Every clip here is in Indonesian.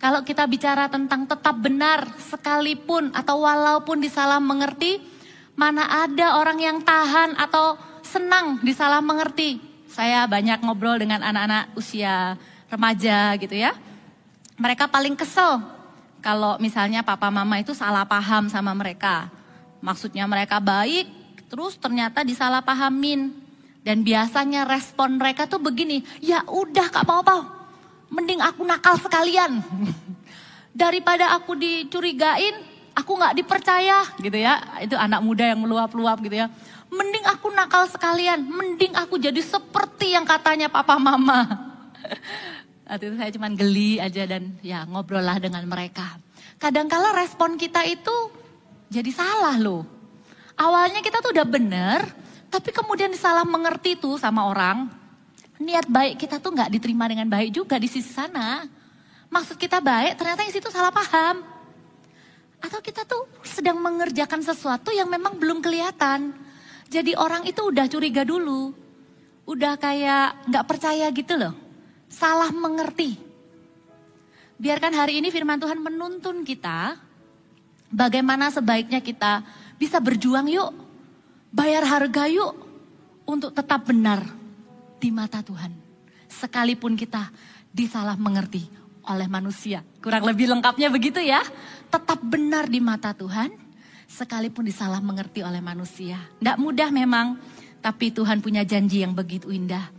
Kalau kita bicara tentang tetap benar sekalipun atau walaupun disalah mengerti, mana ada orang yang tahan atau senang disalah mengerti. Saya banyak ngobrol dengan anak-anak usia remaja gitu ya. Mereka paling kesel kalau misalnya papa mama itu salah paham sama mereka. Maksudnya mereka baik, terus ternyata disalah pahamin. Dan biasanya respon mereka tuh begini, ya udah kak Pau mending aku nakal sekalian. Daripada aku dicurigain, aku nggak dipercaya gitu ya. Itu anak muda yang meluap-luap gitu ya. Mending aku nakal sekalian, mending aku jadi seperti yang katanya papa mama. Waktu itu saya cuma geli aja dan ya ngobrol lah dengan mereka. Kadangkala respon kita itu jadi salah loh. Awalnya kita tuh udah bener, tapi kemudian disalah mengerti tuh sama orang niat baik kita tuh nggak diterima dengan baik juga di sisi sana. Maksud kita baik, ternyata di situ salah paham. Atau kita tuh sedang mengerjakan sesuatu yang memang belum kelihatan. Jadi orang itu udah curiga dulu. Udah kayak nggak percaya gitu loh. Salah mengerti. Biarkan hari ini firman Tuhan menuntun kita. Bagaimana sebaiknya kita bisa berjuang yuk. Bayar harga yuk. Untuk tetap benar di mata Tuhan. Sekalipun kita disalah mengerti oleh manusia. Kurang lebih lengkapnya begitu ya. Tetap benar di mata Tuhan, sekalipun disalah mengerti oleh manusia. Tidak mudah memang, tapi Tuhan punya janji yang begitu indah.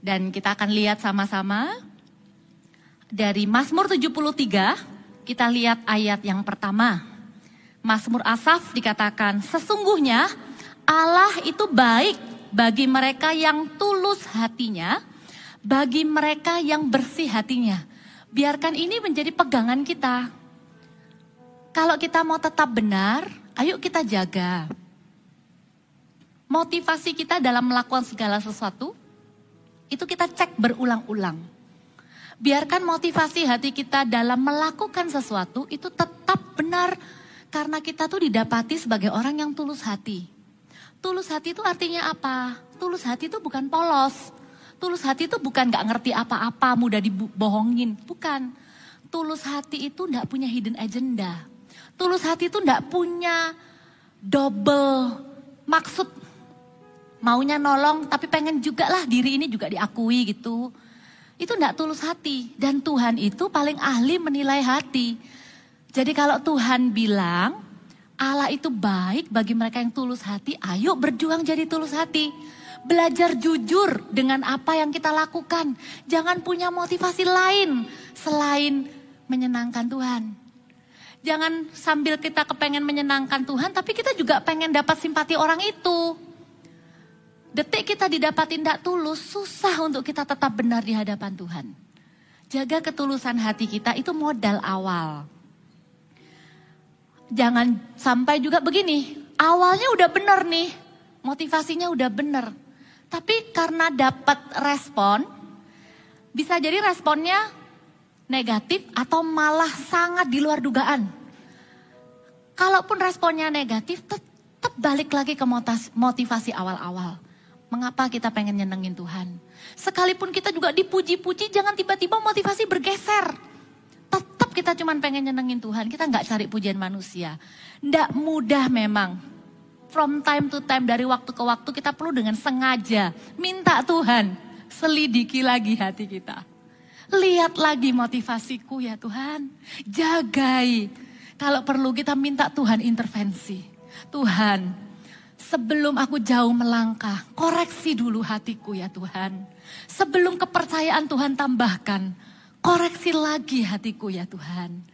Dan kita akan lihat sama-sama dari Mazmur 73, kita lihat ayat yang pertama. Mazmur Asaf dikatakan, sesungguhnya Allah itu baik bagi mereka yang tulus hatinya, bagi mereka yang bersih hatinya. Biarkan ini menjadi pegangan kita. Kalau kita mau tetap benar, ayo kita jaga. Motivasi kita dalam melakukan segala sesuatu, itu kita cek berulang-ulang. Biarkan motivasi hati kita dalam melakukan sesuatu itu tetap benar karena kita tuh didapati sebagai orang yang tulus hati. Tulus hati itu artinya apa? Tulus hati itu bukan polos. Tulus hati itu bukan gak ngerti apa-apa, mudah dibohongin. Bukan. Tulus hati itu gak punya hidden agenda. Tulus hati itu gak punya double maksud. Maunya nolong tapi pengen juga lah diri ini juga diakui gitu. Itu gak tulus hati. Dan Tuhan itu paling ahli menilai hati. Jadi kalau Tuhan bilang Allah itu baik bagi mereka yang tulus hati. Ayo berjuang jadi tulus hati. Belajar jujur dengan apa yang kita lakukan. Jangan punya motivasi lain selain menyenangkan Tuhan. Jangan sambil kita kepengen menyenangkan Tuhan, tapi kita juga pengen dapat simpati orang itu. Detik kita didapatin tidak tulus, susah untuk kita tetap benar di hadapan Tuhan. Jaga ketulusan hati kita itu modal awal jangan sampai juga begini. Awalnya udah bener nih, motivasinya udah bener. Tapi karena dapat respon, bisa jadi responnya negatif atau malah sangat di luar dugaan. Kalaupun responnya negatif, tetap balik lagi ke motivasi awal-awal. Mengapa kita pengen nyenengin Tuhan? Sekalipun kita juga dipuji-puji, jangan tiba-tiba motivasi bergeser kita cuma pengen nyenengin Tuhan, kita nggak cari pujian manusia. Nggak mudah memang. From time to time, dari waktu ke waktu kita perlu dengan sengaja minta Tuhan selidiki lagi hati kita. Lihat lagi motivasiku ya Tuhan. Jagai. Kalau perlu kita minta Tuhan intervensi. Tuhan, sebelum aku jauh melangkah, koreksi dulu hatiku ya Tuhan. Sebelum kepercayaan Tuhan tambahkan, Koreksi lagi hatiku ya Tuhan.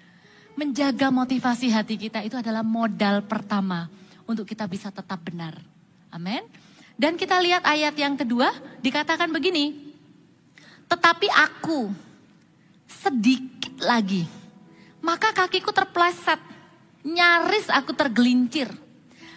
Menjaga motivasi hati kita itu adalah modal pertama untuk kita bisa tetap benar. Amin. Dan kita lihat ayat yang kedua dikatakan begini. Tetapi aku sedikit lagi. Maka kakiku terpleset. Nyaris aku tergelincir.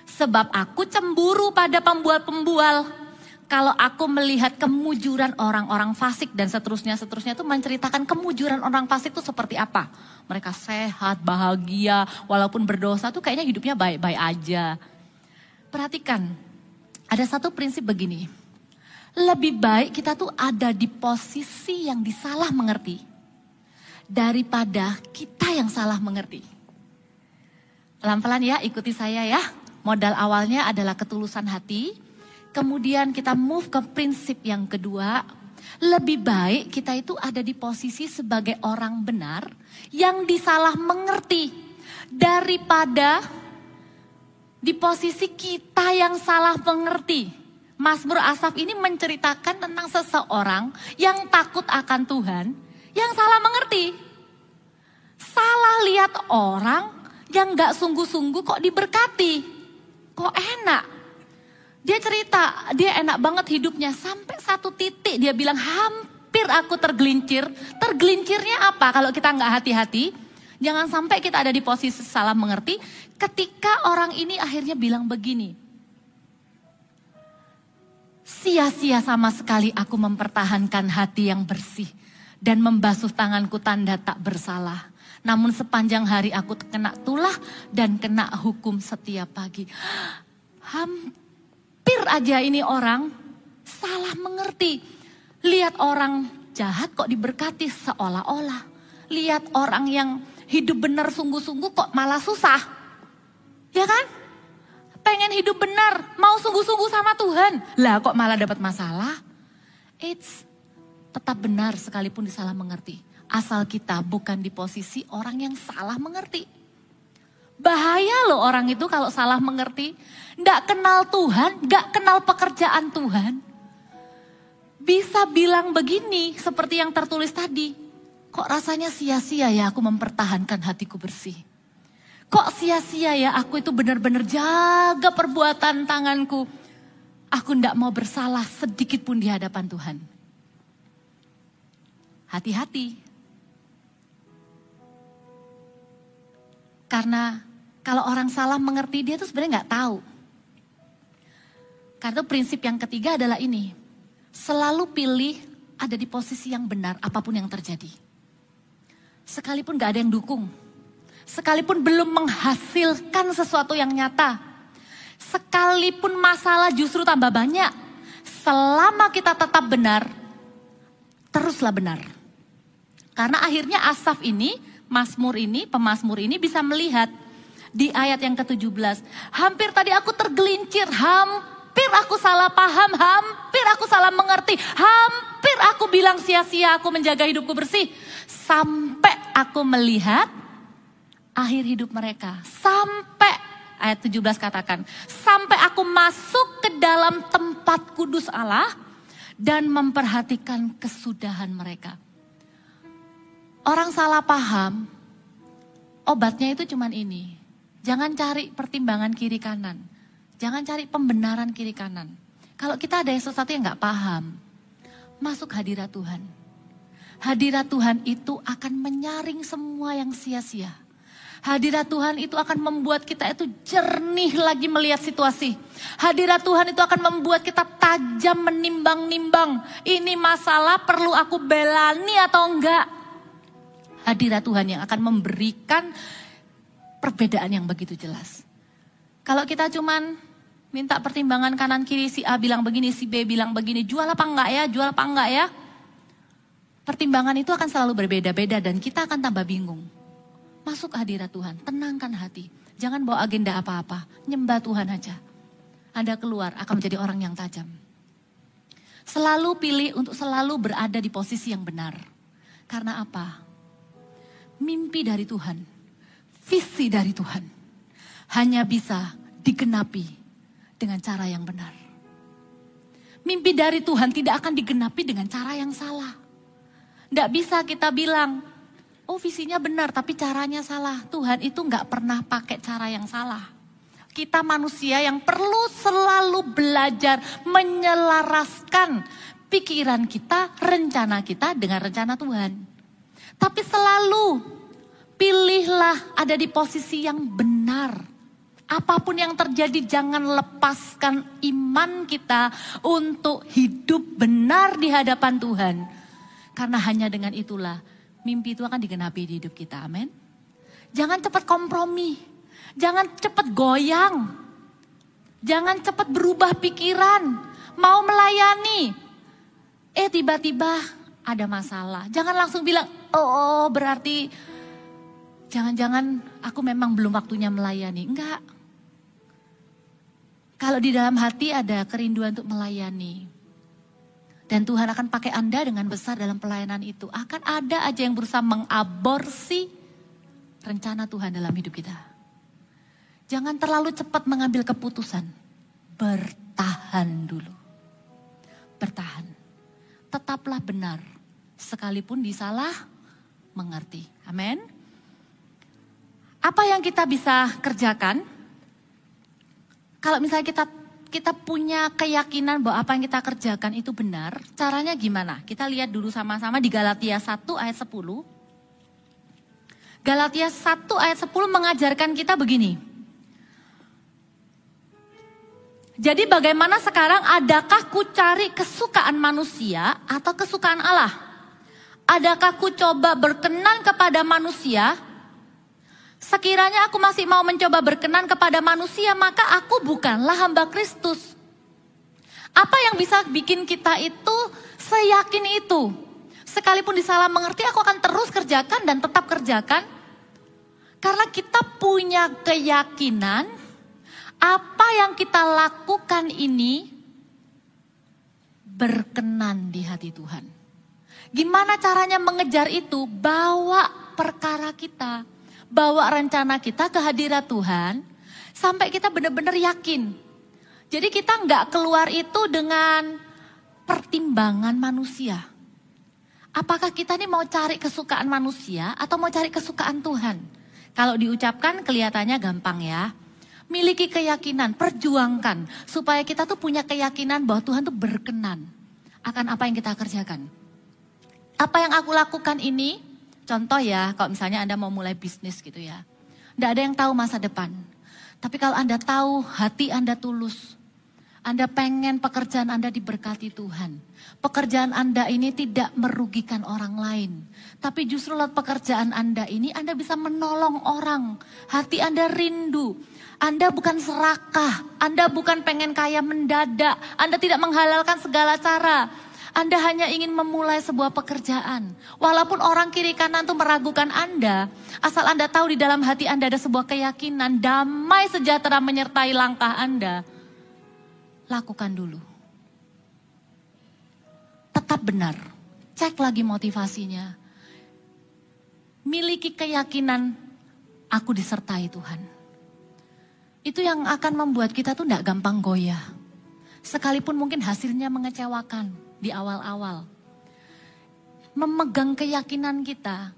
Sebab aku cemburu pada pembual-pembual kalau aku melihat kemujuran orang-orang fasik dan seterusnya seterusnya itu menceritakan kemujuran orang fasik itu seperti apa. Mereka sehat, bahagia, walaupun berdosa tuh kayaknya hidupnya baik-baik aja. Perhatikan, ada satu prinsip begini. Lebih baik kita tuh ada di posisi yang disalah mengerti. daripada kita yang salah mengerti. Pelan-pelan ya, ikuti saya ya. Modal awalnya adalah ketulusan hati. Kemudian kita move ke prinsip yang kedua. Lebih baik kita itu ada di posisi sebagai orang benar yang disalah mengerti daripada di posisi kita yang salah mengerti. Mazmur Asaf ini menceritakan tentang seseorang yang takut akan Tuhan, yang salah mengerti. Salah lihat orang yang gak sungguh-sungguh kok diberkati. Kok enak. Dia cerita, dia enak banget hidupnya. Sampai satu titik dia bilang hampir aku tergelincir. Tergelincirnya apa kalau kita gak hati-hati? Jangan sampai kita ada di posisi salah mengerti. Ketika orang ini akhirnya bilang begini Sia-sia sama sekali aku mempertahankan hati yang bersih dan membasuh tanganku tanda tak bersalah. Namun sepanjang hari aku kena tulah dan kena hukum setiap pagi. Hampir aja ini orang salah mengerti. Lihat orang jahat kok diberkati seolah-olah. Lihat orang yang hidup benar sungguh-sungguh kok malah susah. Ya kan? pengen hidup benar, mau sungguh-sungguh sama Tuhan. Lah kok malah dapat masalah? It's tetap benar sekalipun disalah mengerti. Asal kita bukan di posisi orang yang salah mengerti. Bahaya loh orang itu kalau salah mengerti. Nggak kenal Tuhan, nggak kenal pekerjaan Tuhan. Bisa bilang begini seperti yang tertulis tadi. Kok rasanya sia-sia ya aku mempertahankan hatiku bersih. Kok sia-sia ya aku itu benar-benar jaga perbuatan tanganku. Aku tidak mau bersalah sedikit pun di hadapan Tuhan. Hati-hati. Karena kalau orang salah mengerti dia tuh sebenarnya nggak tahu. Karena prinsip yang ketiga adalah ini. Selalu pilih ada di posisi yang benar apa pun yang terjadi. Sekalipun gak ada yang dukung sekalipun belum menghasilkan sesuatu yang nyata. Sekalipun masalah justru tambah banyak. Selama kita tetap benar, teruslah benar. Karena akhirnya Asaf ini, Mazmur ini, pemazmur ini bisa melihat di ayat yang ke-17. Hampir tadi aku tergelincir, hampir aku salah paham, hampir aku salah mengerti, hampir aku bilang sia-sia aku menjaga hidupku bersih. Sampai aku melihat akhir hidup mereka. Sampai ayat 17 katakan, sampai aku masuk ke dalam tempat kudus Allah dan memperhatikan kesudahan mereka. Orang salah paham, obatnya itu cuman ini. Jangan cari pertimbangan kiri kanan. Jangan cari pembenaran kiri kanan. Kalau kita ada sesuatu yang gak paham, masuk hadirat Tuhan. Hadirat Tuhan itu akan menyaring semua yang sia-sia Hadirat Tuhan itu akan membuat kita itu jernih lagi melihat situasi. Hadirat Tuhan itu akan membuat kita tajam menimbang-nimbang. Ini masalah perlu aku belani atau enggak. Hadirat Tuhan yang akan memberikan perbedaan yang begitu jelas. Kalau kita cuman minta pertimbangan kanan kiri si A bilang begini, si B bilang begini, jual apa enggak ya, jual apa enggak ya. Pertimbangan itu akan selalu berbeda-beda dan kita akan tambah bingung. Masuk hadirat Tuhan, tenangkan hati. Jangan bawa agenda apa-apa, nyembah Tuhan aja. Anda keluar akan menjadi orang yang tajam. Selalu pilih untuk selalu berada di posisi yang benar. Karena apa? Mimpi dari Tuhan, visi dari Tuhan, hanya bisa digenapi dengan cara yang benar. Mimpi dari Tuhan tidak akan digenapi dengan cara yang salah. Tidak bisa kita bilang, oh visinya benar tapi caranya salah. Tuhan itu nggak pernah pakai cara yang salah. Kita manusia yang perlu selalu belajar menyelaraskan pikiran kita, rencana kita dengan rencana Tuhan. Tapi selalu pilihlah ada di posisi yang benar. Apa pun yang terjadi jangan lepaskan iman kita untuk hidup benar di hadapan Tuhan. Karena hanya dengan itulah mimpi itu akan digenapi di hidup kita. Amin. Jangan cepat kompromi. Jangan cepat goyang. Jangan cepat berubah pikiran. Mau melayani. Eh tiba-tiba ada masalah. Jangan langsung bilang, oh, oh berarti jangan-jangan aku memang belum waktunya melayani. Enggak. Kalau di dalam hati ada kerinduan untuk melayani. Dan Tuhan akan pakai Anda dengan besar dalam pelayanan itu. Akan ada aja yang berusaha mengaborsi rencana Tuhan dalam hidup kita. Jangan terlalu cepat mengambil keputusan. Bertahan dulu. Bertahan. Tetaplah benar sekalipun disalah mengerti. Amin. Apa yang kita bisa kerjakan? Kalau misalnya kita kita punya keyakinan bahwa apa yang kita kerjakan itu benar, caranya gimana? Kita lihat dulu sama-sama di Galatia 1 ayat 10. Galatia 1 ayat 10 mengajarkan kita begini. Jadi bagaimana sekarang adakah ku cari kesukaan manusia atau kesukaan Allah? Adakah ku coba berkenan kepada manusia? Sekiranya aku masih mau mencoba berkenan kepada manusia, maka aku bukanlah hamba Kristus. Apa yang bisa bikin kita itu seyakin itu? Sekalipun disalah mengerti, aku akan terus kerjakan dan tetap kerjakan. Karena kita punya keyakinan apa yang kita lakukan ini berkenan di hati Tuhan. Gimana caranya mengejar itu? Bawa perkara kita, bawa rencana kita ke hadirat Tuhan, sampai kita benar-benar yakin. Jadi kita nggak keluar itu dengan pertimbangan manusia. Apakah kita ini mau cari kesukaan manusia atau mau cari kesukaan Tuhan? Kalau diucapkan kelihatannya gampang ya. Miliki keyakinan, perjuangkan supaya kita tuh punya keyakinan bahwa Tuhan tuh berkenan akan apa yang kita kerjakan. Apa yang aku lakukan ini, contoh ya, kalau misalnya Anda mau mulai bisnis gitu ya. Tidak ada yang tahu masa depan. Tapi kalau Anda tahu hati Anda tulus, Anda pengen pekerjaan Anda diberkati Tuhan. Pekerjaan Anda ini tidak merugikan orang lain. Tapi justru lewat pekerjaan Anda ini Anda bisa menolong orang. Hati Anda rindu. Anda bukan serakah. Anda bukan pengen kaya mendadak. Anda tidak menghalalkan segala cara. Anda hanya ingin memulai sebuah pekerjaan. Walaupun orang kiri kanan itu meragukan Anda, asal Anda tahu di dalam hati Anda ada sebuah keyakinan, damai sejahtera menyertai langkah Anda. Lakukan dulu. Tetap benar. Cek lagi motivasinya. Miliki keyakinan, aku disertai Tuhan. Itu yang akan membuat kita tuh tidak gampang goyah. Sekalipun mungkin hasilnya mengecewakan di awal-awal. Memegang keyakinan kita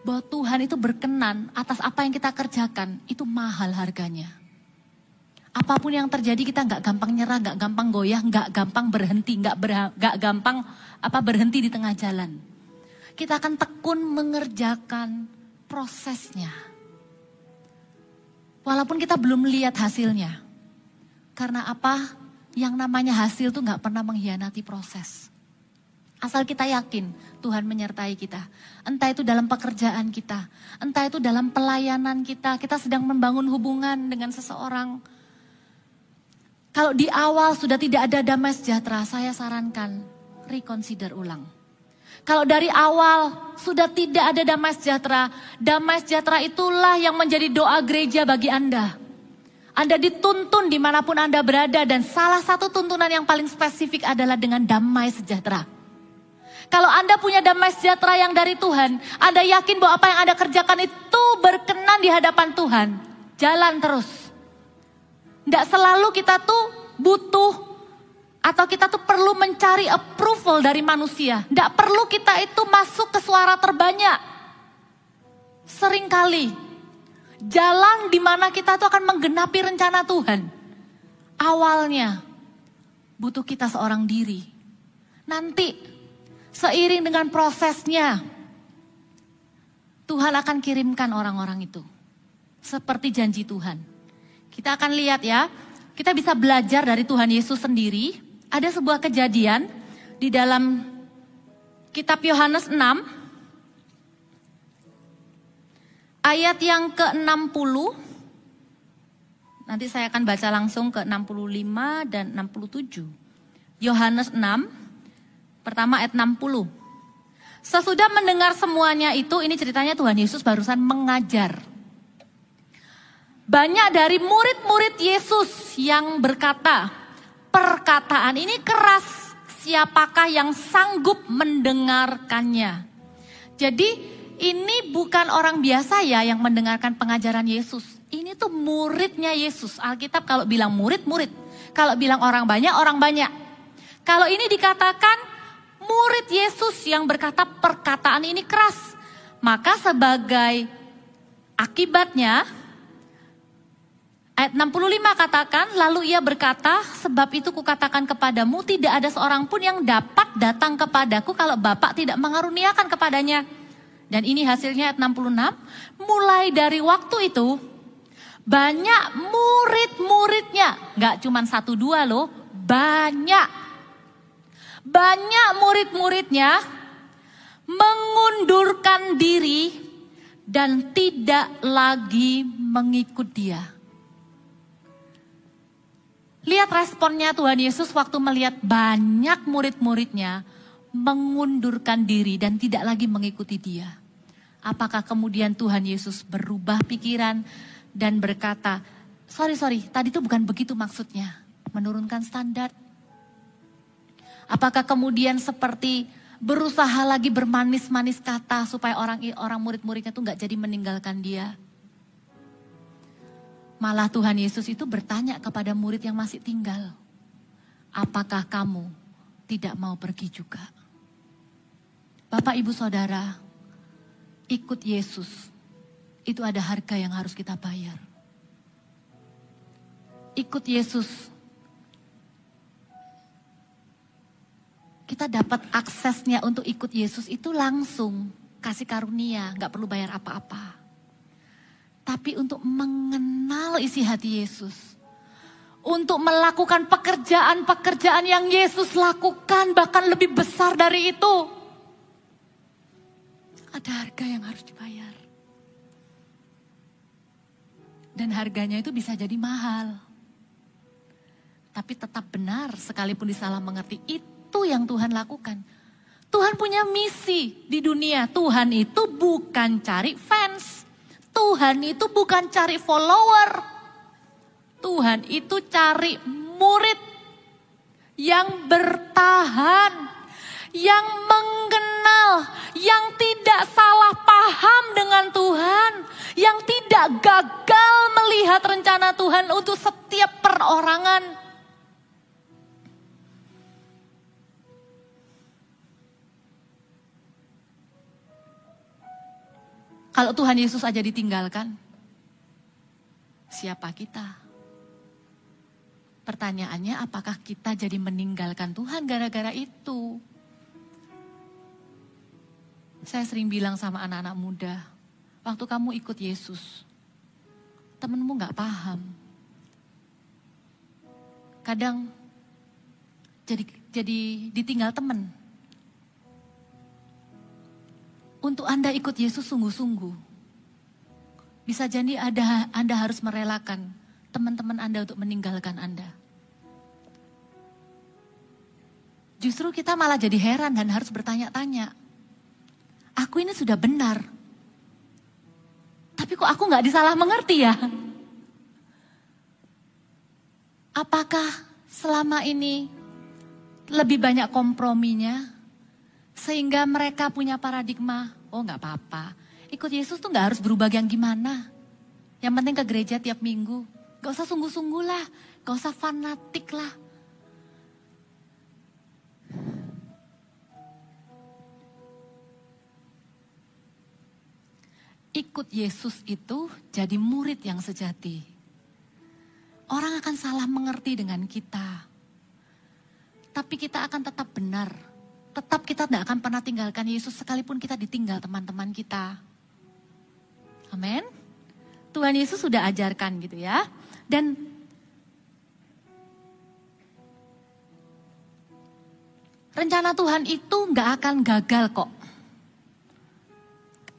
bahwa Tuhan itu berkenan atas apa yang kita kerjakan, itu mahal harganya. Apa pun yang terjadi kita nggak gampang nyerah, nggak gampang goyah, nggak gampang berhenti, nggak nggak gampang apa berhenti di tengah jalan. Kita akan tekun mengerjakan prosesnya. Walaupun kita belum melihat hasilnya. Karena apa? Yang namanya hasil tuh nggak pernah mengkhianati proses. Asal kita yakin Tuhan menyertai kita. Entah itu dalam pekerjaan kita, entah itu dalam pelayanan kita, kita sedang membangun hubungan dengan seseorang. Kalau di awal sudah tidak ada damai sejahtera, saya sarankan reconsider ulang. Kalau dari awal sudah tidak ada damai sejahtera, damai sejahtera itulah yang menjadi doa gereja bagi Anda. Anda dituntun di mana pun Anda berada dan salah satu tuntunan yang paling spesifik adalah dengan damai sejahtera. Kalau Anda punya damai sejahtera yang dari Tuhan, Anda yakin bahwa apa yang Anda kerjakan itu berkenan di hadapan Tuhan. Jalan terus. Tidak selalu kita tuh butuh atau kita tuh perlu mencari approval dari manusia. Tidak perlu kita itu masuk ke suara terbanyak. Seringkali jalan di mana kita tuh akan menggenapi rencana Tuhan. Awalnya butuh kita seorang diri. Nanti seiring dengan prosesnya Tuhan akan kirimkan orang-orang itu. Seperti janji Tuhan. Kita akan lihat ya, kita bisa belajar dari Tuhan Yesus sendiri. Ada sebuah kejadian di dalam kitab Yohanes 6 Ayat yang ke-60, nanti saya akan baca langsung ke 65 dan 67. Yohanes 6, pertama ayat 60. Sesudah mendengar semuanya itu, ini ceritanya Tuhan Yesus barusan mengajar. Banyak dari murid-murid Yesus yang berkata, perkataan ini keras, siapakah yang sanggup mendengarkannya? Jadi ini bukan orang biasa ya yang mendengarkan pengajaran Yesus. Ini tuh muridnya Yesus. Alkitab kalau bilang murid, murid. Kalau bilang orang banyak, orang banyak. Kalau ini dikatakan murid Yesus yang berkata perkataan ini keras. Maka sebagai akibatnya ayat 65 katakan lalu ia berkata sebab itu kukatakan kepadamu tidak ada seorang pun yang dapat datang kepadaku kalau Bapak tidak mengaruniakan kepadanya. Dan ini hasilnya ayat 66 mulai dari waktu itu banyak murid-muridnya, nggak cuma satu dua loh, banyak banyak murid-muridnya mengundurkan diri dan tidak lagi mengikut dia. Lihat responnya Tuhan Yesus waktu melihat banyak murid-muridnya mengundurkan diri dan tidak lagi mengikuti dia. Apakah kemudian Tuhan Yesus berubah pikiran dan berkata, sorry sorry tadi itu bukan begitu maksudnya. Menurunkan standar, Apakah kemudian seperti berusaha lagi bermanis-manis kata supaya orang orang murid-muridnya tuh nggak jadi meninggalkan dia? Malah Tuhan Yesus itu bertanya kepada murid yang masih tinggal, apakah kamu tidak mau pergi juga? Bapak, Ibu, Saudara, ikut Yesus itu ada harga yang harus kita bayar. Ikut Yesus kita dapat aksesnya untuk ikut Yesus itu langsung kasih karunia, nggak perlu bayar apa-apa. Tapi untuk mengenal isi hati Yesus, untuk melakukan pekerjaan-pekerjaan yang Yesus lakukan, bahkan lebih besar dari itu, ada harga yang harus dibayar. Dan harganya itu bisa jadi mahal. Tapi tetap benar sekalipun disalah mengerti itu yang Tuhan lakukan. Tuhan punya misi di dunia. Tuhan itu bukan cari fans. Tuhan itu bukan cari follower. Tuhan itu cari murid yang bertahan, yang mengenal, yang tidak salah paham dengan Tuhan, yang tidak gagal melihat rencana Tuhan untuk setiap perorangan. Kalau Tuhan Yesus aja ditinggalkan, siapa kita? Pertanyaannya apakah kita jadi meninggalkan Tuhan gara-gara itu? Saya sering bilang sama anak-anak muda, waktu kamu ikut Yesus, temenmu gak paham. Kadang jadi jadi ditinggal temen. untuk Anda ikut Yesus sungguh-sungguh. Bisa jadi ada Anda harus merelakan teman-teman Anda untuk meninggalkan Anda. Justru kita malah jadi heran dan harus bertanya-tanya. Aku ini sudah benar. Tapi kok aku nggak disalah mengerti ya? Apakah selama ini lebih banyak komprominya sehingga mereka punya paradigma, oh nggak apa-apa. Ikut Yesus tuh nggak harus berubah yang gimana. Yang penting ke gereja tiap minggu. Gak usah sungguh-sungguh lah, gak usah fanatik lah. Ikut Yesus itu jadi murid yang sejati. Orang akan salah mengerti dengan kita. Tapi kita akan tetap benar tetap kita tidak akan pernah tinggalkan Yesus sekalipun kita ditinggal teman-teman kita. Amin. Tuhan Yesus sudah ajarkan gitu ya. Dan rencana Tuhan itu nggak akan gagal kok.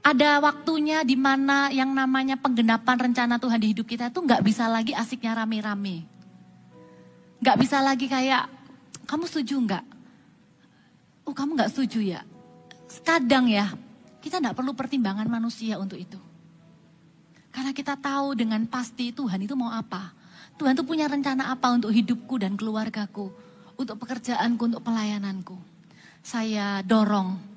Ada waktunya di mana yang namanya penggenapan rencana Tuhan di hidup kita itu nggak bisa lagi asiknya rame-rame. Nggak bisa lagi kayak, kamu setuju nggak? Oh kamu gak setuju ya? kadang ya, kita tidak perlu pertimbangan manusia untuk itu. Karena kita tahu dengan pasti Tuhan itu mau apa. Tuhan itu punya rencana apa untuk hidupku dan keluargaku. Untuk pekerjaanku, untuk pelayananku. Saya dorong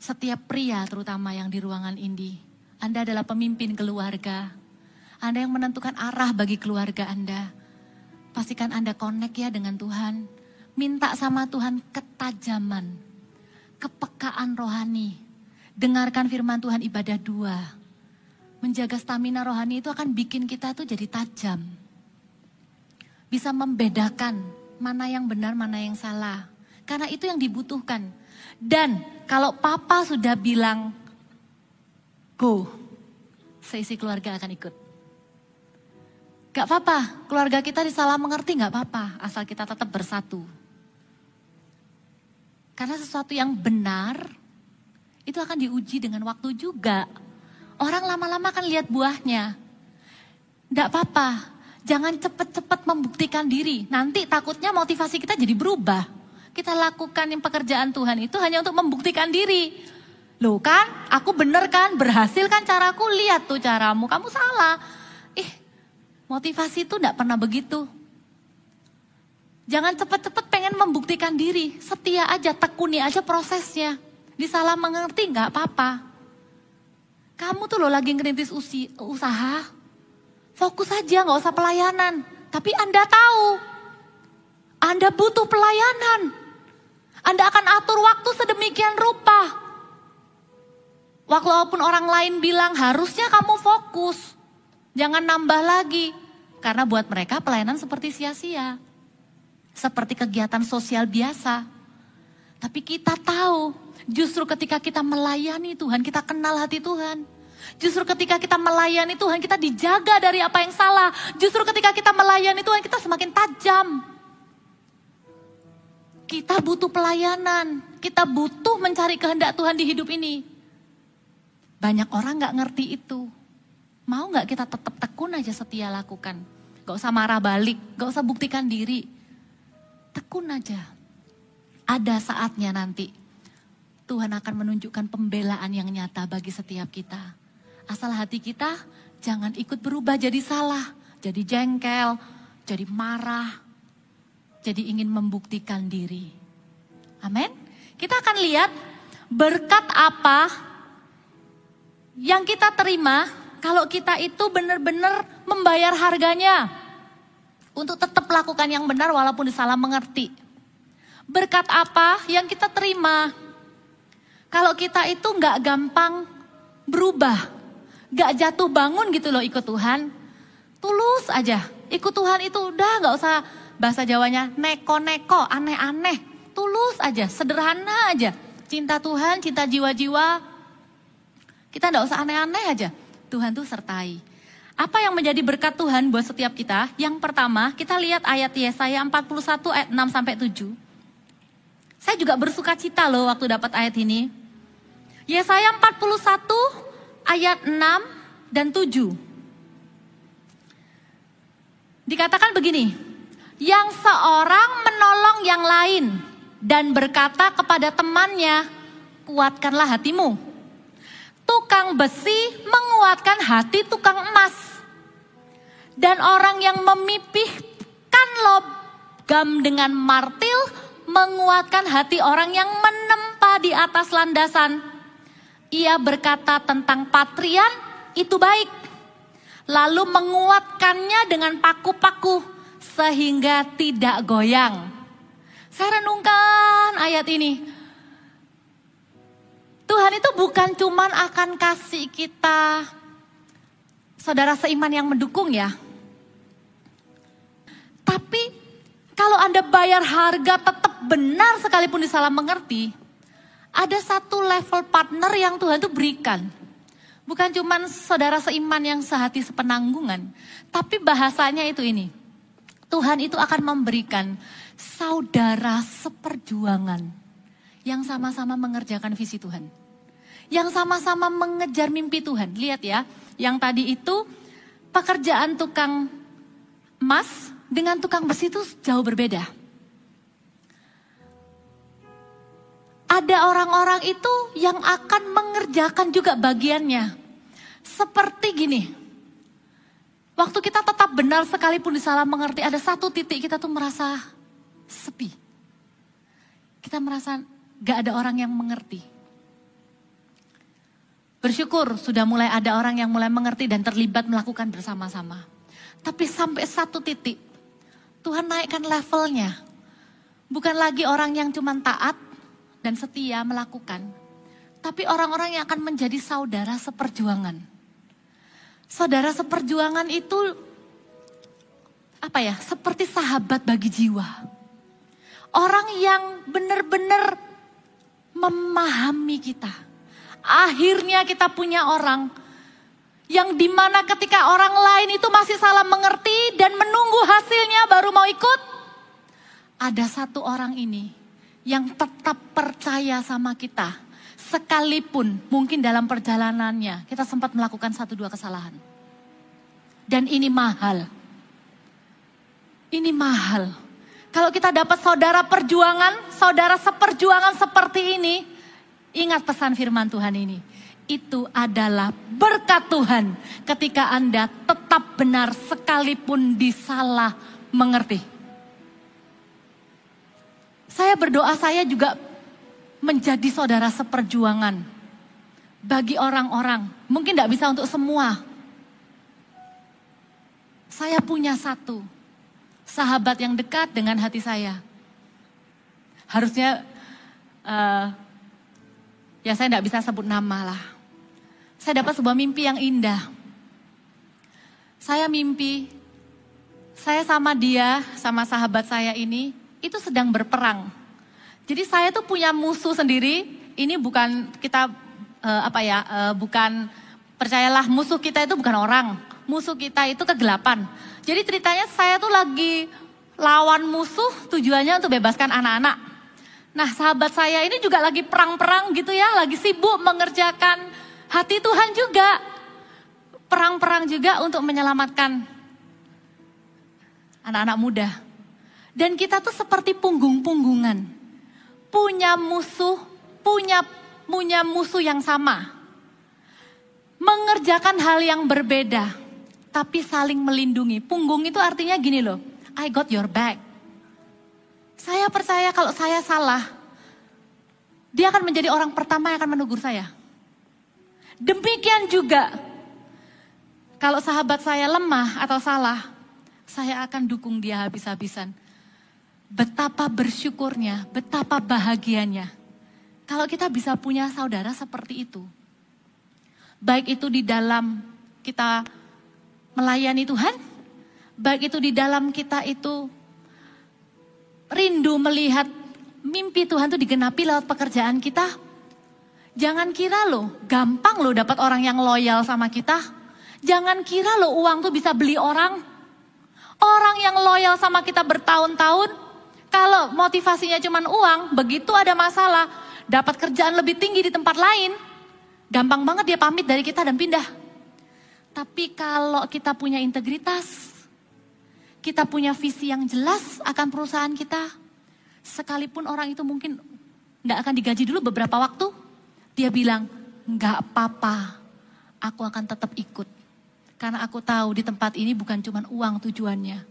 setiap pria terutama yang di ruangan ini. Anda adalah pemimpin keluarga. Anda yang menentukan arah bagi keluarga Anda. Pastikan Anda connect ya dengan Tuhan. Minta sama Tuhan ketajaman, kepekaan rohani. Dengarkan firman Tuhan ibadah dua menjaga stamina rohani itu akan bikin kita tuh jadi tajam. Bisa membedakan mana yang benar, mana yang salah. Karena itu yang dibutuhkan. Dan kalau papa sudah bilang go, seisi keluarga akan ikut. Gak apa-apa, keluarga kita disalah mengerti gak apa-apa, asal kita tetap bersatu. Karena sesuatu yang benar, itu akan diuji dengan waktu juga. Orang lama-lama kan lihat buahnya. Tidak apa-apa, jangan cepat-cepat membuktikan diri. Nanti takutnya motivasi kita jadi berubah. Kita lakukan yang pekerjaan Tuhan itu hanya untuk membuktikan diri. Loh kan, aku bener kan, berhasil kan caraku, lihat tuh caramu, kamu salah. Ih, motivasi itu tidak pernah begitu. Jangan cepat-cepat pengen membuktikan diri, setia aja, tekuni aja prosesnya. Disalah mengerti nggak apa-apa. Kamu tuh lo lagi ngerintis usi, usaha. Fokus aja nggak usah pelayanan. Tapi Anda tahu. Anda butuh pelayanan. Anda akan atur waktu sedemikian rupa. Walaupun orang lain bilang harusnya kamu fokus. Jangan nambah lagi. Karena buat mereka pelayanan seperti sia-sia. Seperti kegiatan sosial biasa. Tapi kita tahu Justru ketika kita melayani Tuhan, kita kenal hati Tuhan. Justru ketika kita melayani Tuhan, kita dijaga dari apa yang salah. Justru ketika kita melayani Tuhan, kita semakin tajam. Kita butuh pelayanan. Kita butuh mencari kehendak Tuhan di hidup ini. Banyak orang gak ngerti itu. Mau gak kita tetap tekun aja setia lakukan. Gak usah marah balik, gak usah buktikan diri. Tekun aja. Ada saatnya nanti Tuhan akan menunjukkan pembelaan yang nyata bagi setiap kita. Asal hati kita jangan ikut berubah jadi salah, jadi jengkel, jadi marah, jadi ingin membuktikan diri. Amin. Kita akan lihat berkat apa yang kita terima kalau kita itu benar-benar membayar harganya untuk tetap lakukan yang benar walaupun disalah mengerti. Berkat apa yang kita terima kalau kita itu nggak gampang berubah, nggak jatuh bangun gitu loh ikut Tuhan, tulus aja. Ikut Tuhan itu udah nggak usah bahasa Jawanya neko-neko, aneh-aneh, tulus aja, sederhana aja. Cinta Tuhan, cinta jiwa-jiwa, kita nggak usah aneh-aneh aja. Tuhan tuh sertai. Apa yang menjadi berkat Tuhan buat setiap kita? Yang pertama, kita lihat ayat Yesaya 41 ayat 6 sampai 7. Saya juga bersuka cita loh waktu dapat ayat ini. Yesaya 41 ayat 6 dan 7. Dikatakan begini, yang seorang menolong yang lain dan berkata kepada temannya, kuatkanlah hatimu. Tukang besi menguatkan hati tukang emas. Dan orang yang memipihkan logam dengan martil menguatkan hati orang yang menempa di atas landasan ia berkata tentang patrian itu baik. Lalu menguatkannya dengan paku-paku sehingga tidak goyang. Saya renungkan ayat ini. Tuhan itu bukan cuman akan kasih kita saudara seiman yang mendukung ya. Tapi kalau Anda bayar harga tetap benar sekalipun disalah mengerti, ada satu level partner yang Tuhan itu berikan. Bukan cuma saudara seiman yang sehati sepenanggungan, tapi bahasanya itu ini. Tuhan itu akan memberikan saudara seperjuangan yang sama-sama mengerjakan visi Tuhan. Yang sama-sama mengejar mimpi Tuhan. Lihat ya, yang tadi itu pekerjaan tukang emas dengan tukang besi itu jauh berbeda. ada orang-orang itu yang akan mengerjakan juga bagiannya. Seperti gini, waktu kita tetap benar sekalipun disalah mengerti, ada satu titik kita tuh merasa sepi. Kita merasa gak ada orang yang mengerti. Bersyukur sudah mulai ada orang yang mulai mengerti dan terlibat melakukan bersama-sama. Tapi sampai satu titik, Tuhan naikkan levelnya. Bukan lagi orang yang cuma taat, dan setia melakukan, tapi orang-orang yang akan menjadi saudara seperjuangan. Saudara seperjuangan itu apa ya? Seperti sahabat bagi jiwa. Orang yang benar-benar memahami kita. Akhirnya kita punya orang yang di mana ketika orang lain itu masih salah mengerti dan menunggu hasilnya baru mau ikut. Ada satu orang ini yang tetap percaya sama kita. Sekalipun mungkin dalam perjalanannya kita sempat melakukan satu dua kesalahan. Dan ini mahal. Ini mahal. Kalau kita dapat saudara perjuangan, saudara seperjuangan seperti ini, ingat pesan firman Tuhan ini. Itu adalah berkat Tuhan ketika Anda tetap benar sekalipun disalah mengerti. Saya berdoa saya juga menjadi saudara seperjuangan bagi orang-orang. Mungkin tidak bisa untuk semua. Saya punya satu sahabat yang dekat dengan hati saya. Harusnya uh, ya saya tidak bisa sebut nama lah. Saya dapat sebuah mimpi yang indah. Saya mimpi saya sama dia, sama sahabat saya ini itu sedang berperang. Jadi saya tuh punya musuh sendiri. Ini bukan kita uh, apa ya? Uh, bukan percayalah musuh kita itu bukan orang. Musuh kita itu kegelapan. Jadi ceritanya saya tuh lagi lawan musuh tujuannya untuk bebaskan anak-anak. Nah sahabat saya ini juga lagi perang-perang gitu ya, lagi sibuk mengerjakan hati Tuhan juga. Perang-perang juga untuk menyelamatkan anak-anak muda. Dan kita tuh seperti punggung-punggungan. Punya musuh, punya punya musuh yang sama. Mengerjakan hal yang berbeda, tapi saling melindungi. Punggung itu artinya gini loh, I got your back. Saya percaya kalau saya salah, dia akan menjadi orang pertama yang akan menegur saya. Demikian juga, kalau sahabat saya lemah atau salah, saya akan dukung dia habis-habisan. Betapa bersyukurnya, betapa bahagianya. Kalau kita bisa punya saudara seperti itu. Baik itu di dalam kita melayani Tuhan, baik itu di dalam kita itu rindu melihat mimpi Tuhan itu digenapi lewat pekerjaan kita. Jangan kira loh, gampang loh dapat orang yang loyal sama kita. Jangan kira loh uang tuh bisa beli orang. Orang yang loyal sama kita bertahun-tahun, kalau motivasinya cuma uang, begitu ada masalah, dapat kerjaan lebih tinggi di tempat lain, gampang banget dia pamit dari kita dan pindah. Tapi kalau kita punya integritas, kita punya visi yang jelas akan perusahaan kita, sekalipun orang itu mungkin nggak akan digaji dulu beberapa waktu, dia bilang, nggak apa-apa, aku akan tetap ikut. Karena aku tahu di tempat ini bukan cuma uang tujuannya,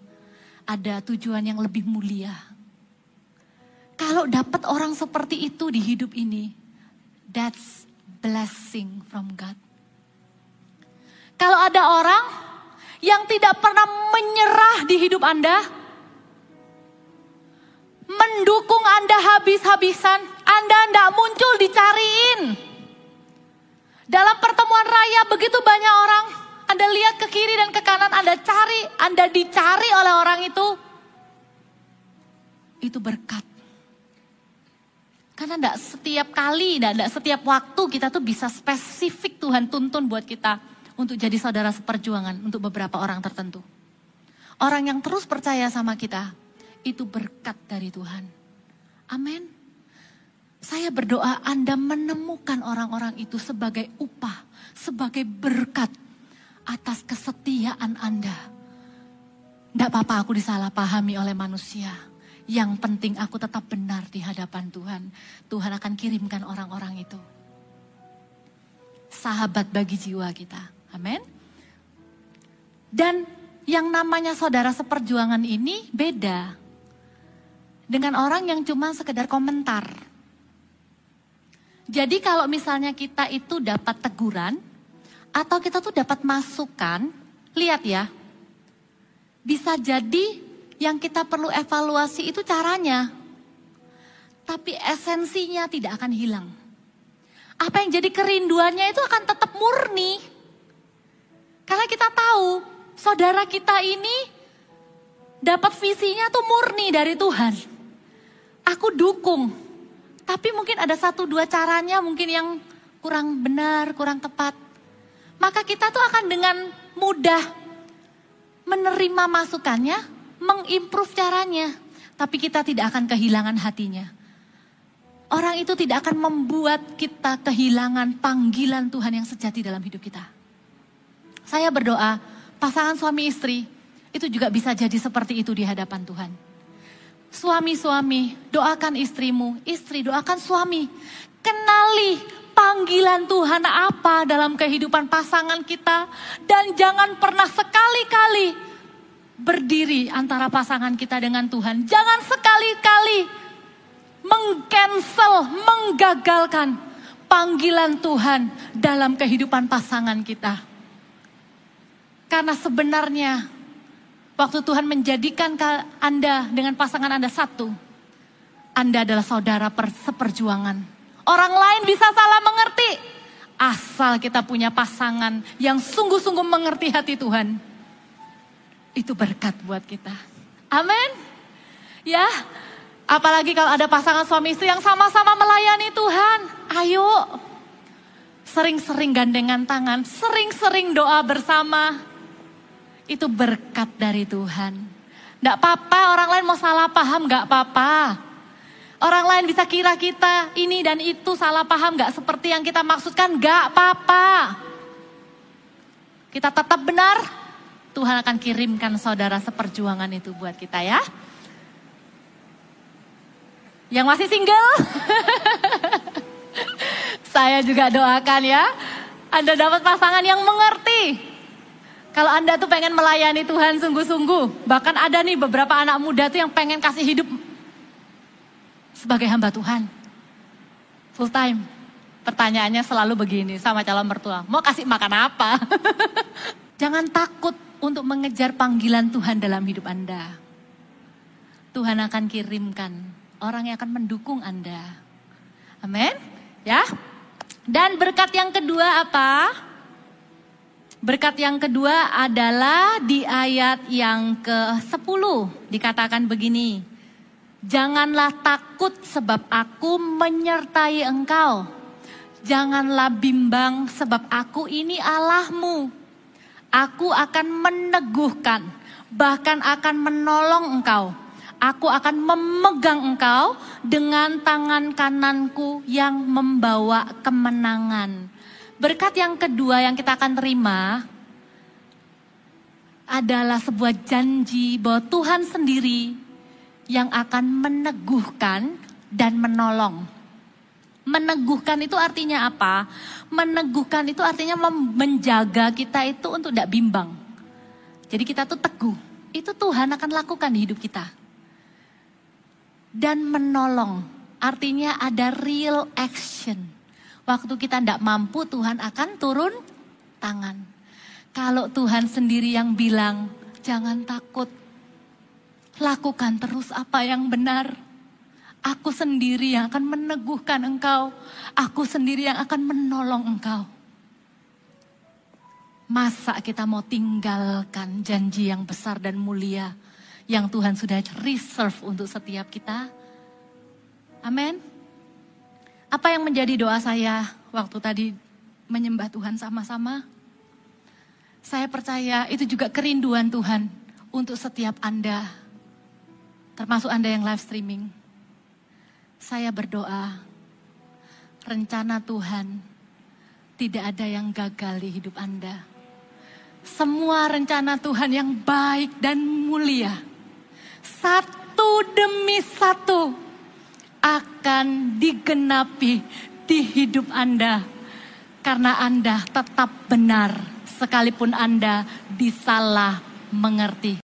ada tujuan yang lebih mulia. Kalau dapat orang seperti itu di hidup ini, that's blessing from God. Kalau ada orang yang tidak pernah menyerah di hidup Anda, mendukung Anda habis-habisan, Anda tidak muncul dicariin. Dalam pertemuan raya begitu banyak orang, Anda lihat ke kiri dan ke kanan, Anda cari, Anda dicari oleh orang itu. Itu berkat. Karena tidak setiap kali, tidak setiap waktu kita tuh bisa spesifik Tuhan tuntun buat kita untuk jadi saudara seperjuangan untuk beberapa orang tertentu. Orang yang terus percaya sama kita, itu berkat dari Tuhan. Amin. Saya berdoa Anda menemukan orang-orang itu sebagai upah, sebagai berkat atas kesetiaan Anda. Tidak apa-apa aku disalahpahami oleh manusia. Yang penting aku tetap benar di hadapan Tuhan. Tuhan akan kirimkan orang-orang itu. Sahabat bagi jiwa kita. Amin. Dan yang namanya saudara seperjuangan ini beda dengan orang yang cuma sekedar komentar. Jadi kalau misalnya kita itu dapat teguran atau kita tuh dapat masukan, lihat ya. Bisa jadi yang kita perlu evaluasi itu caranya. Tapi esensinya tidak akan hilang. Apa yang jadi kerinduannya itu akan tetap murni. Karena kita tahu saudara kita ini dapat visinya tuh murni dari Tuhan. Aku dukung, tapi mungkin ada satu dua caranya mungkin yang kurang benar, kurang tepat. Maka kita tuh akan dengan mudah menerima masukannya, mengimprove caranya, tapi kita tidak akan kehilangan hatinya. Orang itu tidak akan membuat kita kehilangan panggilan Tuhan yang sejati dalam hidup kita. Saya berdoa, pasangan suami istri itu juga bisa jadi seperti itu di hadapan Tuhan. Suami-suami, doakan istrimu, istri doakan suami. Kenali panggilan Tuhan apa dalam kehidupan pasangan kita dan jangan pernah sekali-kali berdiri antara pasangan kita dengan Tuhan. Jangan sekali-kali mengcancel, menggagalkan panggilan Tuhan dalam kehidupan pasangan kita. Karena sebenarnya waktu Tuhan menjadikan Anda dengan pasangan Anda satu, Anda adalah saudara seperjuangan. Orang lain bisa salah mengerti, asal kita punya pasangan yang sungguh-sungguh mengerti hati Tuhan. Itu berkat buat kita. Amin. Ya, apalagi kalau ada pasangan suami istri yang sama-sama melayani Tuhan. Ayo, sering-sering gandengan tangan, sering-sering doa bersama itu berkat dari Tuhan. Tidak apa-apa orang lain mau salah paham, gak apa-apa. Orang lain bisa kira kita ini dan itu salah paham gak seperti yang kita maksudkan, gak apa-apa. Kita tetap benar, Tuhan akan kirimkan saudara seperjuangan itu buat kita ya. Yang masih single, saya juga doakan ya. Anda dapat pasangan yang mengerti kalau Anda tuh pengen melayani Tuhan sungguh-sungguh, bahkan ada nih beberapa anak muda tuh yang pengen kasih hidup sebagai hamba Tuhan. Full time. Pertanyaannya selalu begini sama calon mertua, mau kasih makan apa? Jangan takut untuk mengejar panggilan Tuhan dalam hidup Anda. Tuhan akan kirimkan orang yang akan mendukung Anda. Amin. Ya. Dan berkat yang kedua apa? Berkat yang kedua adalah di ayat yang ke-10 dikatakan begini. Janganlah takut sebab aku menyertai engkau. Janganlah bimbang sebab aku ini Allahmu. Aku akan meneguhkan, bahkan akan menolong engkau. Aku akan memegang engkau dengan tangan kananku yang membawa kemenangan. Berkat yang kedua yang kita akan terima adalah sebuah janji bahwa Tuhan sendiri yang akan meneguhkan dan menolong. Meneguhkan itu artinya apa? Meneguhkan itu artinya menjaga kita itu untuk tidak bimbang. Jadi kita tuh teguh. Itu Tuhan akan lakukan di hidup kita. Dan menolong artinya ada real action Waktu kita tidak mampu Tuhan akan turun tangan. Kalau Tuhan sendiri yang bilang, jangan takut. Lakukan terus apa yang benar. Aku sendiri yang akan meneguhkan engkau. Aku sendiri yang akan menolong engkau. Masa kita mau tinggalkan janji yang besar dan mulia yang Tuhan sudah reserve untuk setiap kita? Amin. Apa yang menjadi doa saya waktu tadi menyembah Tuhan sama-sama? Saya percaya itu juga kerinduan Tuhan untuk setiap Anda, termasuk Anda yang live streaming saya berdoa, rencana Tuhan tidak ada yang gagal di hidup Anda. Semua rencana Tuhan yang baik dan mulia, satu demi satu akan digenapi di hidup Anda. Karena Anda tetap benar sekalipun Anda disalah mengerti.